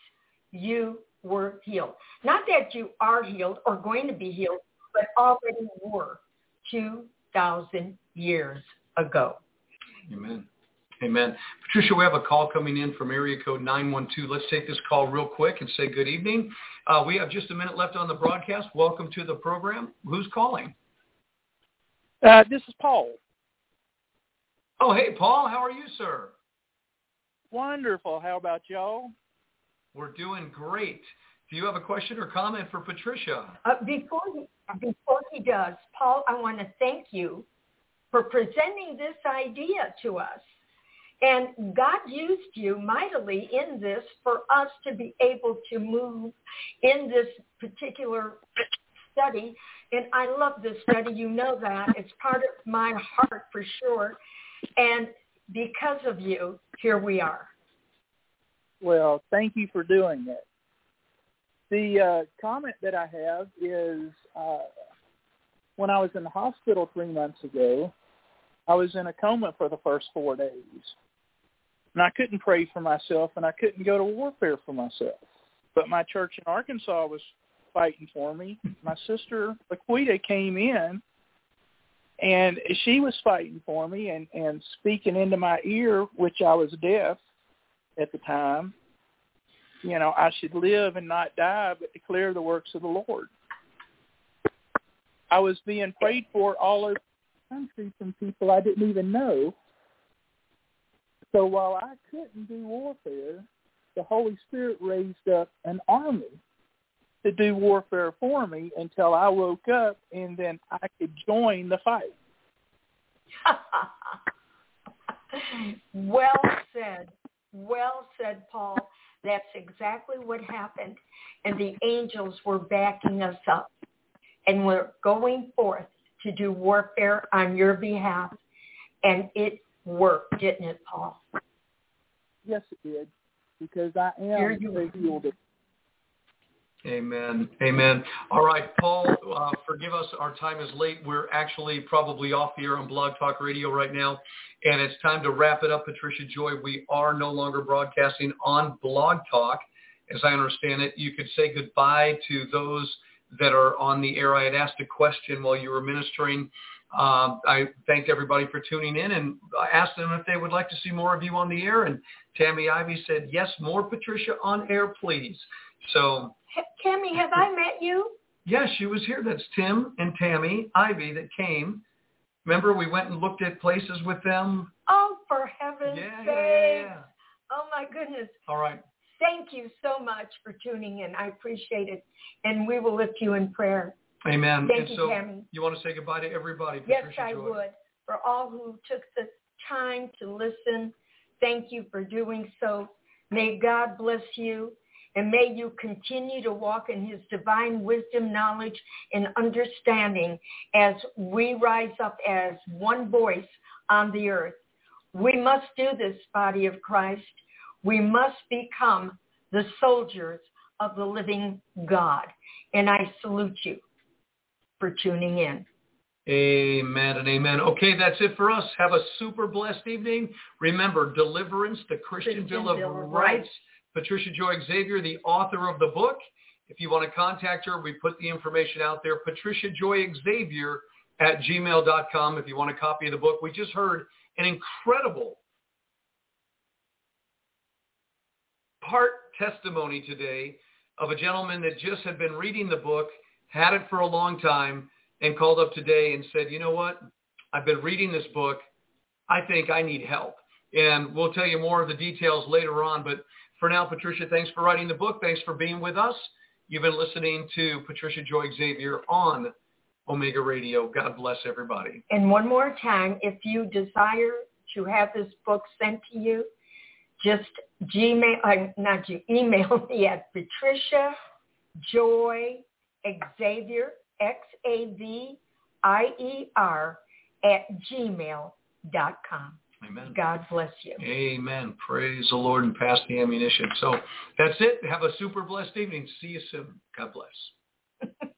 you were healed. Not that you are healed or going to be healed, but already were. Two thousand years ago. Amen. Amen. Patricia, we have a call coming in from area code 912. Let's take this call real quick and say good evening. Uh, we have just a minute left on the broadcast. Welcome to the program. Who's calling? Uh, this is Paul. Oh, hey, Paul. How are you, sir? Wonderful. How about y'all? We're doing great. Do you have a question or comment for Patricia? Uh, before he, before he does, Paul, I want to thank you for presenting this idea to us. And God used you mightily in this for us to be able to move in this particular study. And I love this study. You know that. It's part of my heart for sure. And because of you, here we are. Well, thank you for doing it. The uh, comment that I have is uh, when I was in the hospital three months ago, I was in a coma for the first four days. And I couldn't pray for myself and I couldn't go to warfare for myself. But my church in Arkansas was fighting for me. My sister Laquita came in and she was fighting for me and and speaking into my ear, which I was deaf at the time. You know, I should live and not die, but declare the works of the Lord. I was being prayed for all over country from people I didn't even know. So while I couldn't do warfare, the Holy Spirit raised up an army to do warfare for me until I woke up and then I could join the fight. well said. Well said, Paul. That's exactly what happened. And the angels were backing us up. And we're going forth to do warfare on your behalf. And it worked, didn't it, Paul? Yes, it did. Because I am healed Amen. Amen. All right, Paul, uh, forgive us. Our time is late. We're actually probably off the air on Blog Talk Radio right now, and it's time to wrap it up, Patricia Joy. We are no longer broadcasting on Blog Talk. As I understand it, you could say goodbye to those that are on the air. I had asked a question while you were ministering. Um, I thanked everybody for tuning in and I asked them if they would like to see more of you on the air. And Tammy Ivy said, yes, more Patricia on air, please. So Tammy, have I met you? Yes, she was here. That's Tim and Tammy Ivy that came. Remember, we went and looked at places with them. Oh, for heaven's yeah, sake! Yeah, yeah, oh my goodness! All right. Thank you so much for tuning in. I appreciate it, and we will lift you in prayer. Amen. Thank and you, so Tammy. You want to say goodbye to everybody? Yes, Patricia I Joy. would. For all who took the time to listen, thank you for doing so. May God bless you and may you continue to walk in his divine wisdom, knowledge, and understanding as we rise up as one voice on the earth. We must do this, body of Christ. We must become the soldiers of the living God. And I salute you for tuning in. Amen and amen. Okay, that's it for us. Have a super blessed evening. Remember, Deliverance, the Christian, Christian Bill of Bill of Rights. Rights. Patricia Joy Xavier, the author of the book. If you want to contact her, we put the information out there. Patricia Joy Xavier at gmail.com if you want a copy of the book. We just heard an incredible part testimony today of a gentleman that just had been reading the book, had it for a long time, and called up today and said, you know what? I've been reading this book. I think I need help. And we'll tell you more of the details later on. But for now, Patricia, thanks for writing the book. Thanks for being with us. You've been listening to Patricia Joy Xavier on Omega Radio. God bless everybody. And one more time, if you desire to have this book sent to you, just Gmail, uh, not you, email me at Patricia Joy Xavier, X-A-V-I-E-R, at gmail.com. Amen. God bless you. Amen. Praise the Lord and pass the ammunition. So that's it. Have a super blessed evening. See you soon. God bless.